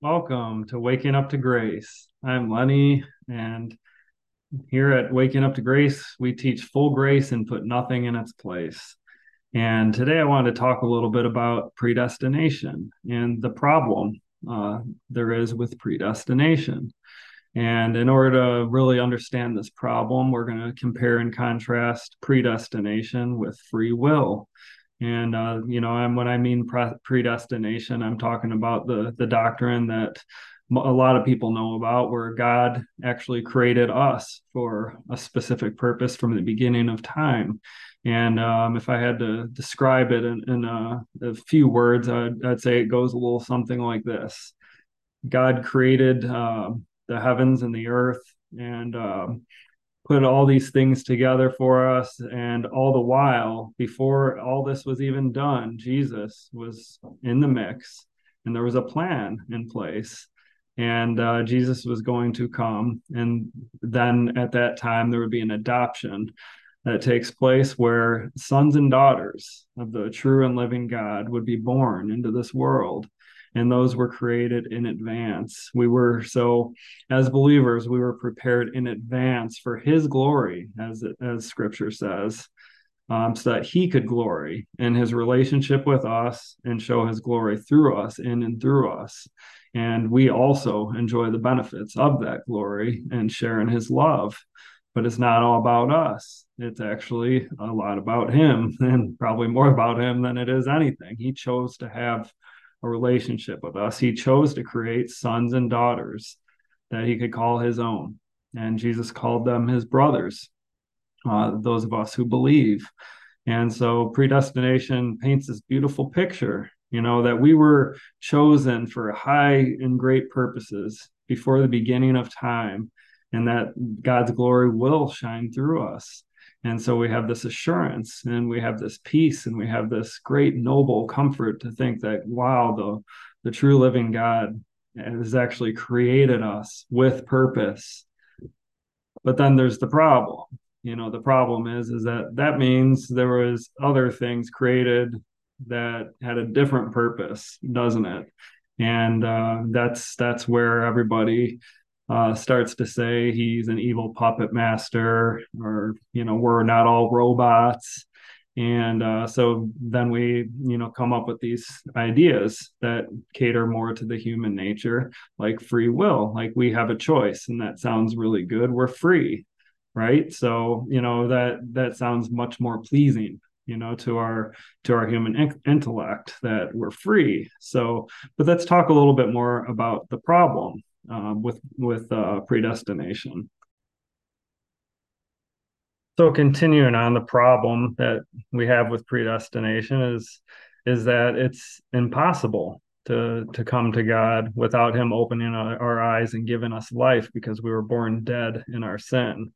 Welcome to Waking Up to Grace. I'm Lenny, and here at Waking Up to Grace, we teach full grace and put nothing in its place. And today I wanted to talk a little bit about predestination and the problem uh, there is with predestination. And in order to really understand this problem, we're going to compare and contrast predestination with free will. And uh, you know, I'm when I mean pre- predestination, I'm talking about the the doctrine that a lot of people know about, where God actually created us for a specific purpose from the beginning of time. And um, if I had to describe it in, in a, a, few words, I'd, I'd, say it goes a little something like this: God created uh, the heavens and the earth, and um, put all these things together for us. And all the while, before all this was even done, Jesus was in the mix and there was a plan in place. And uh, Jesus was going to come. And then at that time, there would be an adoption that takes place where sons and daughters of the true and living God would be born into this world and those were created in advance. We were so, as believers, we were prepared in advance for His glory, as as Scripture says, um, so that He could glory in His relationship with us and show His glory through us, in and through us. And we also enjoy the benefits of that glory and share in His love. But it's not all about us. It's actually a lot about Him and probably more about Him than it is anything. He chose to have a relationship with us. He chose to create sons and daughters that he could call his own. And Jesus called them his brothers, uh, those of us who believe. And so predestination paints this beautiful picture, you know, that we were chosen for high and great purposes before the beginning of time, and that God's glory will shine through us. And so we have this assurance and we have this peace and we have this great noble comfort to think that, wow, the, the true living God has actually created us with purpose. But then there's the problem. You know, the problem is is that that means there was other things created that had a different purpose, doesn't it? And uh, that's that's where everybody uh, starts to say he's an evil puppet master, or you know, we're not all robots. And uh, so then we, you know, come up with these ideas that cater more to the human nature, like free will, like we have a choice, and that sounds really good. We're free, right? So you know that that sounds much more pleasing you know to our to our human in- intellect that we're free so but let's talk a little bit more about the problem um, with with uh, predestination. So continuing on the problem that we have with predestination is is that it's impossible to to come to God without him opening our eyes and giving us life because we were born dead in our sin.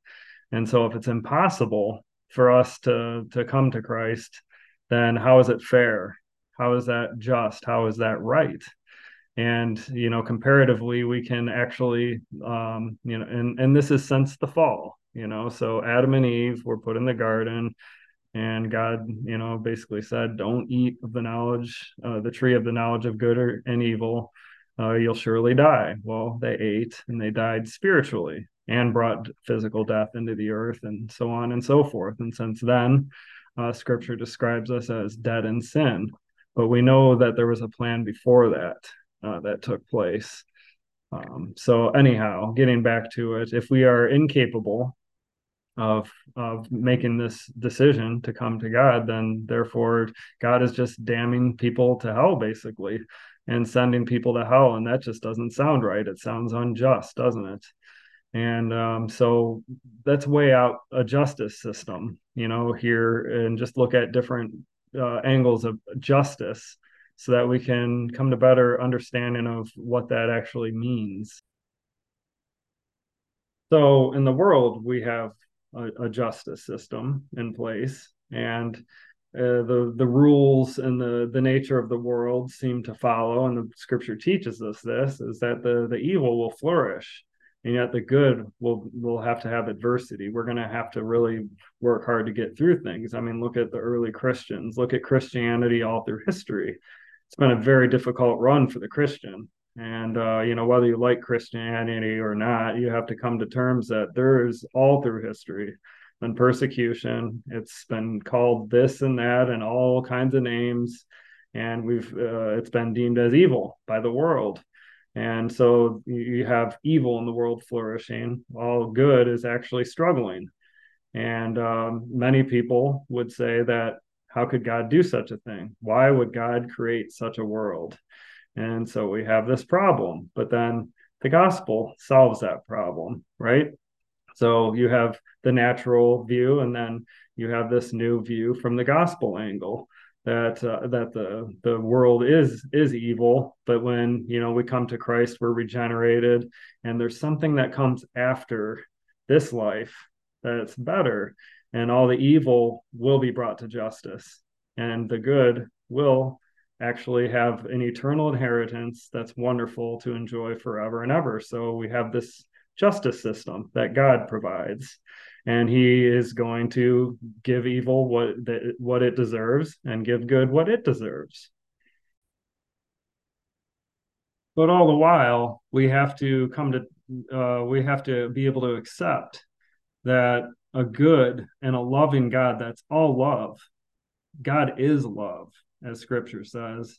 And so if it's impossible for us to to come to Christ, then how is it fair? How is that just? How is that right? And you know comparatively we can actually um you know and and this is since the fall you know so adam and eve were put in the garden and god you know basically said don't eat of the knowledge uh, the tree of the knowledge of good or, and evil uh, you'll surely die. Well they ate and they died spiritually and brought physical death into the earth and so on and so forth. And since then uh, scripture describes us as dead in sin. But we know that there was a plan before that uh, that took place. Um, so anyhow, getting back to it, if we are incapable of of making this decision to come to God, then therefore God is just damning people to hell basically and sending people to hell. And that just doesn't sound right. It sounds unjust, doesn't it? And um, so that's way out a justice system, you know, here and just look at different uh, angles of justice so that we can come to better understanding of what that actually means. So in the world, we have a, a justice system in place, and uh, the the rules and the the nature of the world seem to follow, and the Scripture teaches us this: is that the the evil will flourish, and yet the good will will have to have adversity. We're going to have to really work hard to get through things. I mean, look at the early Christians. Look at Christianity all through history it's been a very difficult run for the Christian. And, uh, you know, whether you like Christianity or not, you have to come to terms that there is all through history been persecution. It's been called this and that and all kinds of names. And we've, uh, it's been deemed as evil by the world. And so you have evil in the world flourishing, while good is actually struggling. And um, many people would say that how could God do such a thing? Why would God create such a world? And so we have this problem, but then the gospel solves that problem, right? So you have the natural view, and then you have this new view from the gospel angle that uh, that the the world is is evil but when you know we come to Christ we're regenerated and there's something that comes after this life that's better and all the evil will be brought to justice and the good will actually have an eternal inheritance that's wonderful to enjoy forever and ever. So we have this justice system that God provides and he is going to give evil what what it deserves and give good what it deserves. But all the while we have to come to uh, we have to be able to accept that a good and a loving god that's all love. God is love as scripture says.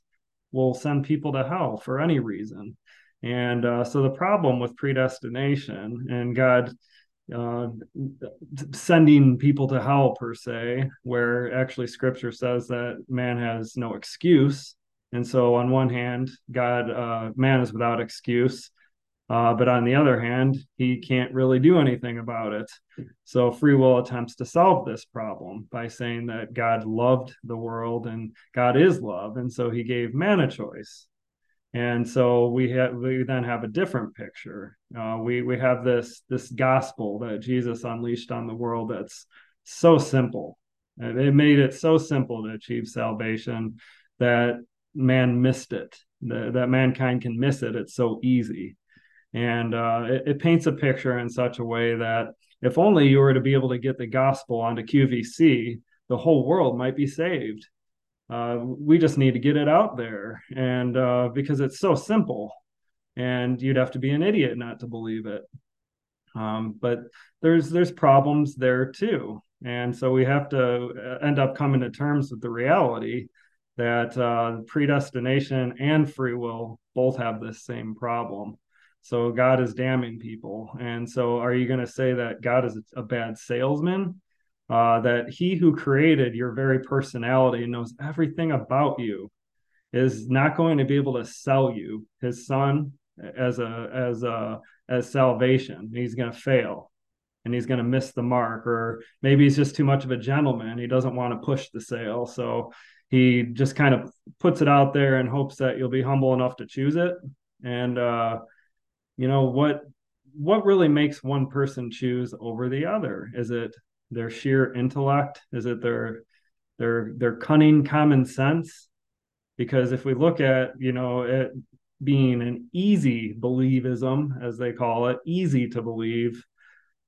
Will send people to hell for any reason. And uh, so the problem with predestination and god uh, sending people to hell per se, where actually Scripture says that man has no excuse. And so, on one hand, God, uh, man is without excuse, uh, but on the other hand, he can't really do anything about it. So, free will attempts to solve this problem by saying that God loved the world and God is love, and so he gave man a choice. And so we have we then have a different picture. Uh, we we have this this gospel that jesus unleashed on the world that's so simple. It made it so simple to achieve salvation that man missed it. That, that mankind can miss it. It's so easy and uh, it, it paints a picture in such a way that if only you were to be able to get the gospel onto qvc the whole world might be saved. Uh, we just need to get it out there. And uh, because it's so simple. And you'd have to be an idiot not to believe it. Um, but there's there's problems there too. And so we have to uh, end up coming to terms with the reality that uh, predestination and free will both have this same problem so god is damning people. And so are you going to say that god is a bad salesman? Uh, that he who created your very personality knows everything about you is not going to be able to sell you his son as a as a as salvation. He's going to fail and he's going to miss the mark. Or maybe he's just too much of a gentleman. He doesn't want to push the sale. So he just kind of puts it out there and hopes that you'll be humble enough to choose it. And uh you know what what really makes one person choose over the other is it their sheer intellect? Is it their their their cunning common sense? Because if we look at you know it being an easy believism, as they call it, easy to believe,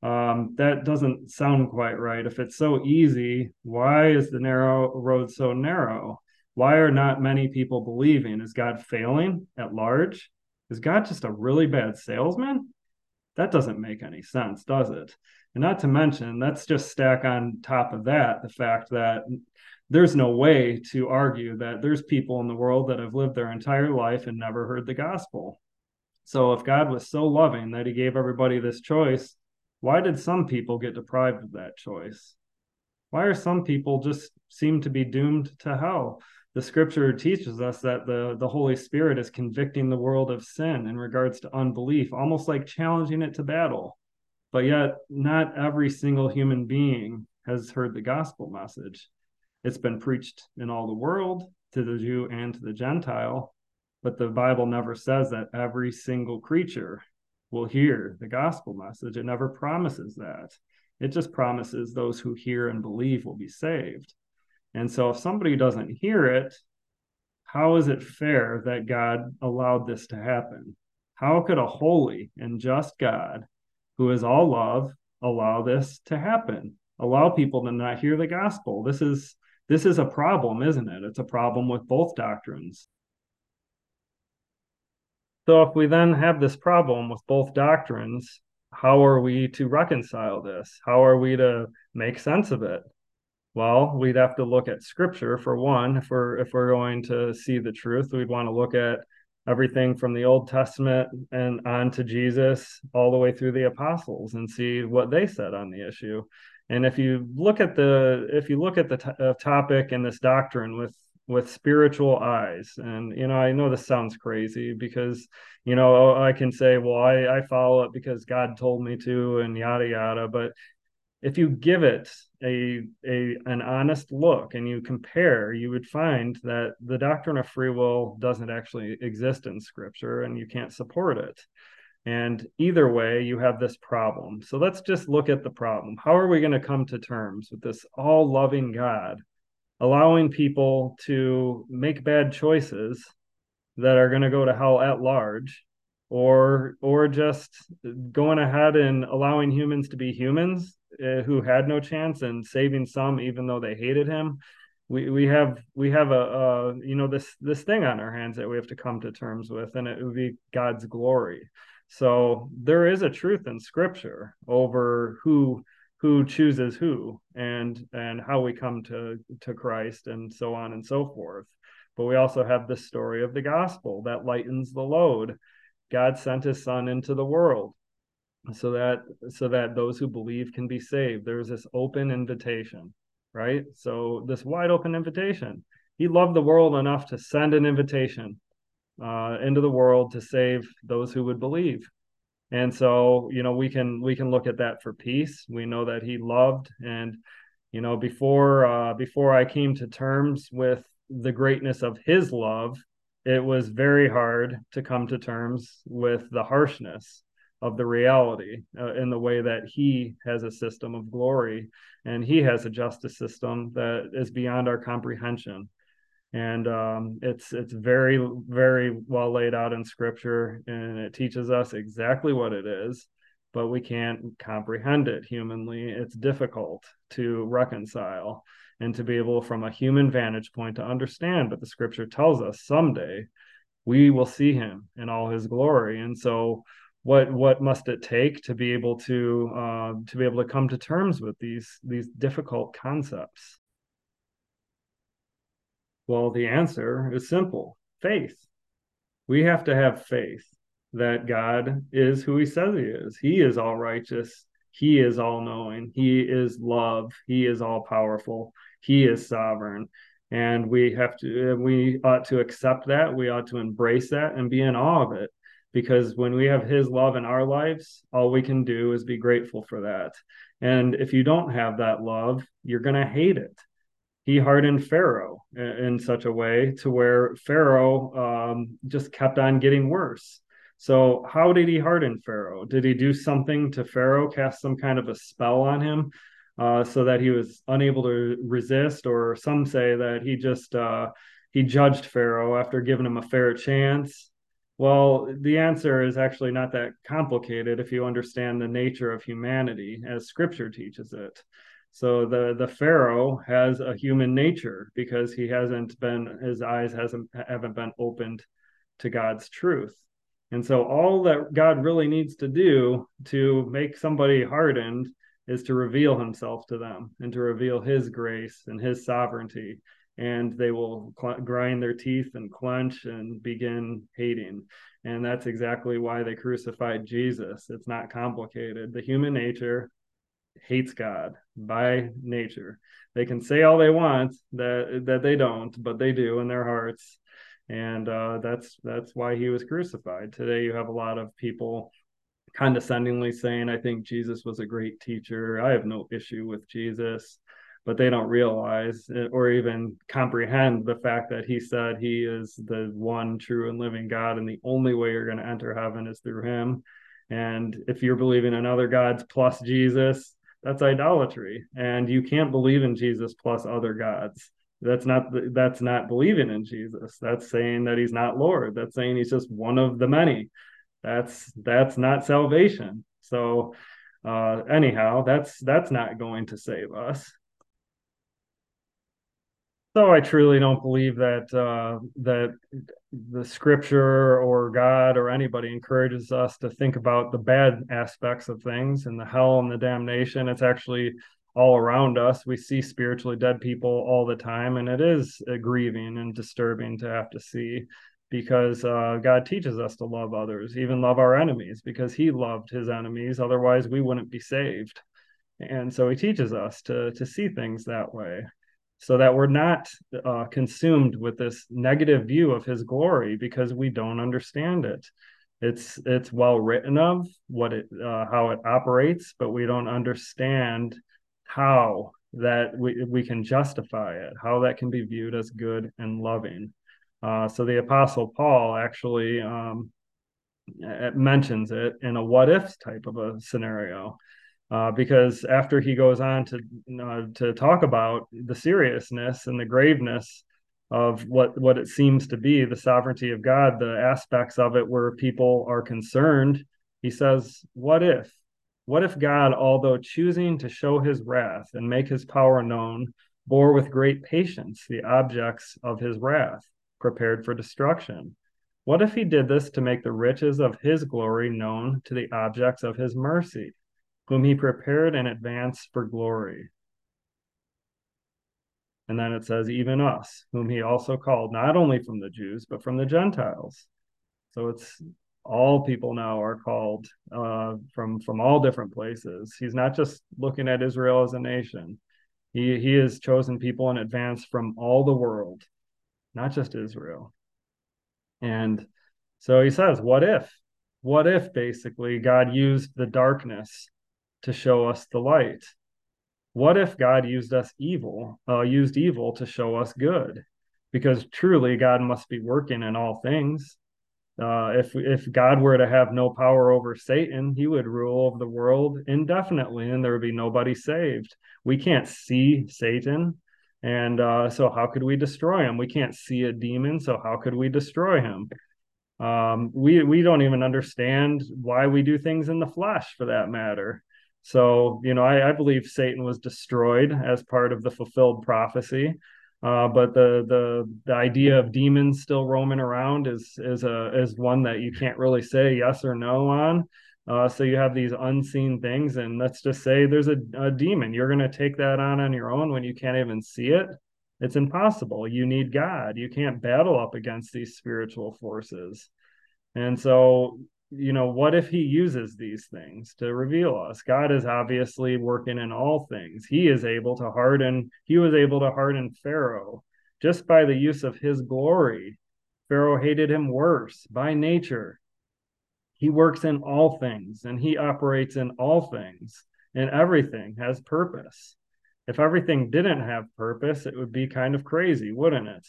um, that doesn't sound quite right. If it's so easy, why is the narrow road so narrow? Why are not many people believing? Is God failing at large? Is God just a really bad salesman? That doesn't make any sense, does it? And not to mention, let's just stack on top of that the fact that there's no way to argue that there's people in the world that have lived their entire life and never heard the gospel. So if God was so loving that he gave everybody this choice, why did some people get deprived of that choice? Why are some people just seem to be doomed to hell? The scripture teaches us that the, the Holy Spirit is convicting the world of sin in regards to unbelief, almost like challenging it to battle. But yet, not every single human being has heard the gospel message. It's been preached in all the world to the Jew and to the Gentile, but the Bible never says that every single creature will hear the gospel message. It never promises that. It just promises those who hear and believe will be saved. And so, if somebody doesn't hear it, how is it fair that God allowed this to happen? How could a holy and just God who is all love, allow this to happen. Allow people to not hear the gospel. This is this is a problem, isn't it? It's a problem with both doctrines. So if we then have this problem with both doctrines, how are we to reconcile this? How are we to make sense of it? Well, we'd have to look at scripture for one. If we're if we're going to see the truth, we'd want to look at everything from the Old Testament and on to Jesus, all the way through the apostles, and see what they said on the issue. And if you look at the if you look at the t- uh, topic and this doctrine with with spiritual eyes, and you know, I know this sounds crazy because you know I can say, well, I I follow it because God told me to, and yada yada. But if you give it a, a an honest look and you compare, you would find that the doctrine of free will doesn't actually exist in Scripture, and you can't support it. And either way, you have this problem. So let's just look at the problem. How are we going to come to terms with this all loving God, allowing people to make bad choices that are going to go to hell at large? Or, or just going ahead and allowing humans to be humans uh, who had no chance and saving some even though they hated him. We we have we have a, a you know this this thing on our hands that we have to come to terms with and it would be god's glory. So there is a truth in scripture over who who chooses who and and how we come to to christ and so on and so forth. But we also have the story of the gospel that lightens the load god sent his son into the world so that so that those who believe can be saved. There's this open invitation right? So this wide open invitation. He loved the world enough to send an invitation uh, into the world to save those who would believe. And so you know we can we can look at that for peace. We know that he loved and you know before uh, before i came to terms with the greatness of his love it was very hard to come to terms with the harshness of the reality uh, in the way that he has a system of glory and he has a justice system that is beyond our comprehension. And um, it's it's very very well laid out in scripture and it teaches us exactly what it is but we can't comprehend it humanly. It's difficult to reconcile and to be able from a human vantage point to understand but the scripture tells us. Someday we will see him in all his glory. And so what what must it take to be able to uh, to be able to come to terms with these these difficult concepts? Well the answer is simple. Faith. We have to have faith that god is who he says he is. He is all righteous. He is all knowing. He is love. He is all powerful. He is sovereign. And we have to we ought to accept that. We ought to embrace that and be in awe of it. Because when we have his love in our lives all we can do is be grateful for that. And if you don't have that love you're going to hate it. He hardened pharaoh in such a way to where pharaoh um, just kept on getting worse so how did he harden pharaoh did he do something to pharaoh cast some kind of a spell on him uh, so that he was unable to resist or some say that he just uh, he judged pharaoh after giving him a fair chance well, the answer is actually not that complicated if you understand the nature of humanity as scripture teaches it. So the the Pharaoh has a human nature because he hasn't been his eyes hasn't haven't been opened to God's truth. And so all that God really needs to do to make somebody hardened is to reveal himself to them and to reveal his grace and his sovereignty and they will cl- grind their teeth and clench and begin hating. And that's exactly why they crucified Jesus. It's not complicated. The human nature hates God by nature. They can say all they want that that they don't, but they do in their hearts. And uh, that's that's why he was crucified. Today you have a lot of people condescendingly saying, I think Jesus was a great teacher. I have no issue with Jesus but they don't realize or even comprehend the fact that he said he is the one true and living God, and the only way you're going to enter heaven is through him. And if you're believing in other gods plus Jesus, that's idolatry. And you can't believe in Jesus plus other gods. That's not that's not believing in Jesus. That's saying that he's not Lord. That's saying he's just one of the many. That's that's not salvation. So uh, anyhow, that's that's not going to save us. So I truly don't believe that uh, that the scripture or God or anybody encourages us to think about the bad aspects of things and the hell and the damnation. It's actually all around us. We see spiritually dead people all the time, and it is grieving and disturbing to have to see because uh, God teaches us to love others, even love our enemies, because He loved His enemies. Otherwise, we wouldn't be saved. And so He teaches us to to see things that way so that we're not uh, consumed with this negative view of his glory because we don't understand it it's it's well written of what it uh, how it operates but we don't understand how that we, we can justify it how that can be viewed as good and loving uh, so the apostle paul actually um, mentions it in a what if type of a scenario uh, because after he goes on to uh, to talk about the seriousness and the graveness of what what it seems to be the sovereignty of God, the aspects of it where people are concerned, he says, "What if? What if God, although choosing to show His wrath and make His power known, bore with great patience the objects of His wrath, prepared for destruction?" What if he did this to make the riches of his glory known to the objects of his mercy? whom he prepared in advance for glory. And then it says, even us, whom he also called, not only from the Jews, but from the Gentiles. So it's all people now are called uh, from from all different places. He's not just looking at Israel as a nation. He he has chosen people in advance from all the world, not just Israel. And so he says, what if? What if basically God used the darkness to show us the light? What if God used us evil, uh, used evil to show us good? Because truly, God must be working in all things. Uh, if if God were to have no power over Satan, he would rule over the world indefinitely, and there would be nobody saved. We can't see Satan, and uh, so how could we destroy him? We can't see a demon, so how could we destroy him? Um, we we don't even understand why we do things in the flesh, for that matter. So, you know, I, I believe Satan was destroyed as part of the fulfilled prophecy. Uh, but the the the idea of demons still roaming around is is a is one that you can't really say yes or no on. Uh, so you have these unseen things, and let's just say there's a, a demon. You're going to take that on on your own when you can't even see it. It's impossible. You need God. You can't battle up against these spiritual forces. And so you know, what if he uses these things to reveal us? God is obviously working in all things. He is able to harden, he was able to harden Pharaoh just by the use of his glory. Pharaoh hated him worse by nature. He works in all things and he operates in all things, and everything has purpose. If everything didn't have purpose, it would be kind of crazy, wouldn't it?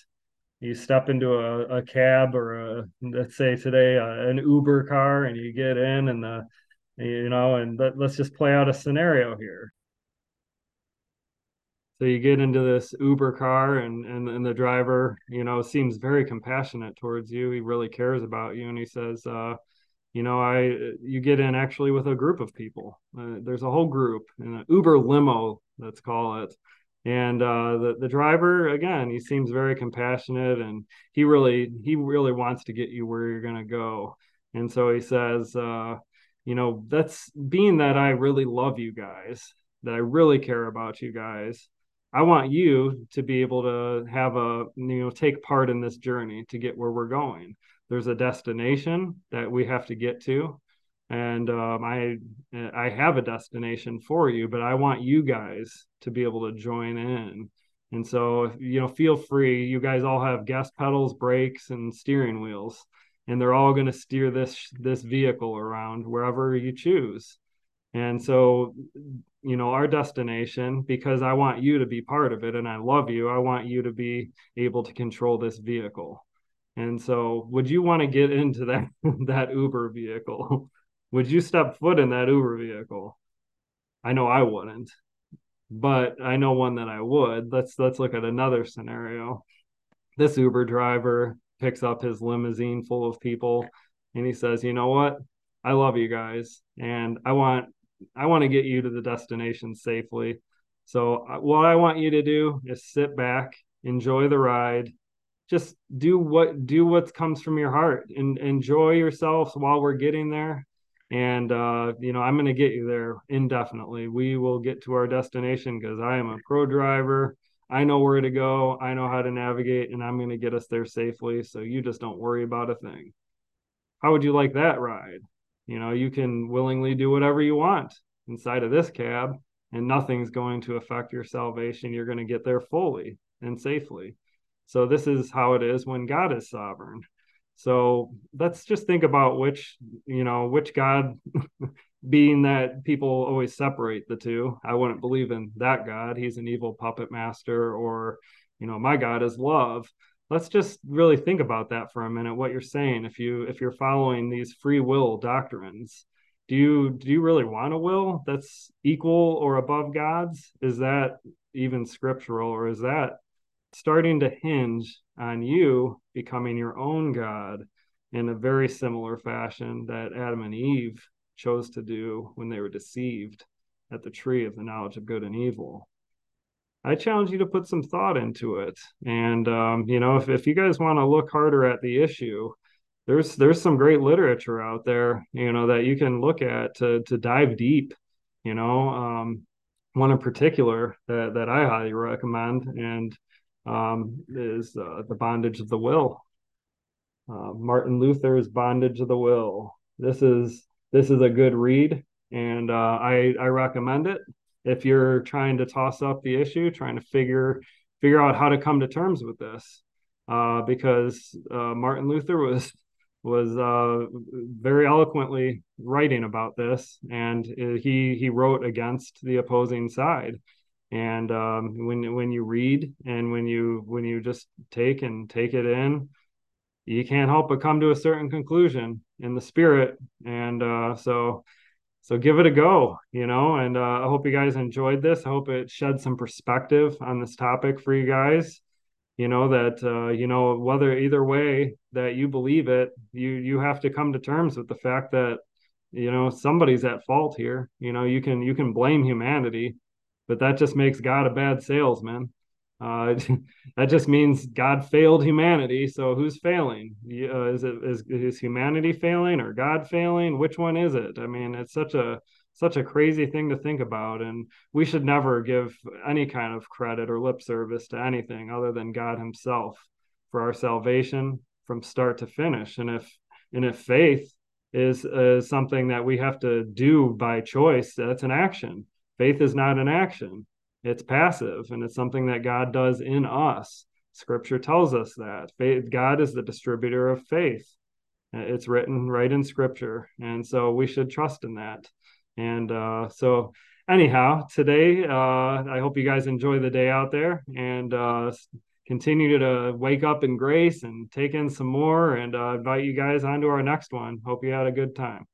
You step into a, a cab or a let's say today uh, an uber car and you get in and the you know and let, let's just play out a scenario here. So you get into this uber car and, and and the driver you know seems very compassionate towards you. He really cares about you and he says uh you know i you get in actually with a group of people. Uh, there's a whole group in an uber limo let's call it and uh, the the driver again he seems very compassionate and he really he really wants to get you where you're to go. And so he says uh, you know that's being that i really love you guys that i really care about you guys i want you to be able to have a you know take part in this journey to get where we're going. There's a destination that we have to get to and um, I I have a destination for you, but I want you guys to be able to join in. And so, you know, feel free. You guys all have gas pedals, brakes, and steering wheels, and they're all going to steer this this vehicle around wherever you choose. And so, you know, our destination, because I want you to be part of it, and I love you. I want you to be able to control this vehicle. And so, would you want to get into that that Uber vehicle? Would you step foot in that Uber vehicle? I know I wouldn't, but I know one that I would. Let's let's look at another scenario. This Uber driver picks up his limousine full of people and he says, "You know what? I love you guys and I want I want to get you to the destination safely. So uh, what I want you to do is sit back enjoy the ride. Just do what do what comes from your heart and enjoy yourselves while we're getting there. And uh, you know, I'm going to get you there indefinitely. We will get to our destination because I am a pro driver. I know where to go. I know how to navigate, and I'm going to get us there safely. So you just don't worry about a thing. How would you like that ride? You know, you can willingly do whatever you want inside of this cab, and nothing's going to affect your salvation. You're going to get there fully and safely. So, this is how it is when God is sovereign. So, let's just think about which, you know, which God, being that people always separate the two. I wouldn't believe in that God. He's an evil puppet master, or, you know, my God is love let's just really think about that for a minute what you're saying if you if you're following these free will doctrines do you do you really want a will that's equal or above god's is that even scriptural or is that starting to hinge on you becoming your own god in a very similar fashion that adam and eve chose to do when they were deceived at the tree of the knowledge of good and evil I challenge you to put some thought into it. And um, you know, if, if you guys want to look harder at the issue, there's there's some great literature out there, you know, that you can look at to to dive deep. You know, um, one in particular that that I highly recommend and um, is uh, the bondage of the will. Uh, Martin Luther's Bondage of the Will. This is this is a good read, and uh, I I recommend it if you're trying to toss up the issue, trying to figure figure out how to come to terms with this, uh, because uh, Martin Luther was was uh, very eloquently writing about this, and he he wrote against the opposing side. And um, when when you read and when you when you just take and take it in, you can't help but come to a certain conclusion in the spirit. And uh, so so give it a go, you know, and uh, I hope you guys enjoyed this. I hope it shed some perspective on this topic for you guys. You know that uh, you know whether either way that you believe it, you you have to come to terms with the fact that you know somebody's at fault here. You know you can you can blame humanity, but that just makes God a bad salesman. Uh, that just means God failed humanity. So who's failing? Uh, is it is, is humanity failing or God failing? Which one is it? I mean, it's such a such a crazy thing to think about, and we should never give any kind of credit or lip service to anything other than God Himself for our salvation from start to finish. And if and if faith is, is something that we have to do by choice, that's an action. Faith is not an action it's passive and it's something that God does in us. Scripture tells us that faith, God is the distributor of faith. It's written right in Scripture, and so we should trust in that. And uh, so, anyhow, today uh, I hope you guys enjoy the day out there and uh, continue to wake up in grace and take in some more. And uh, invite you guys onto our next one. Hope you had a good time.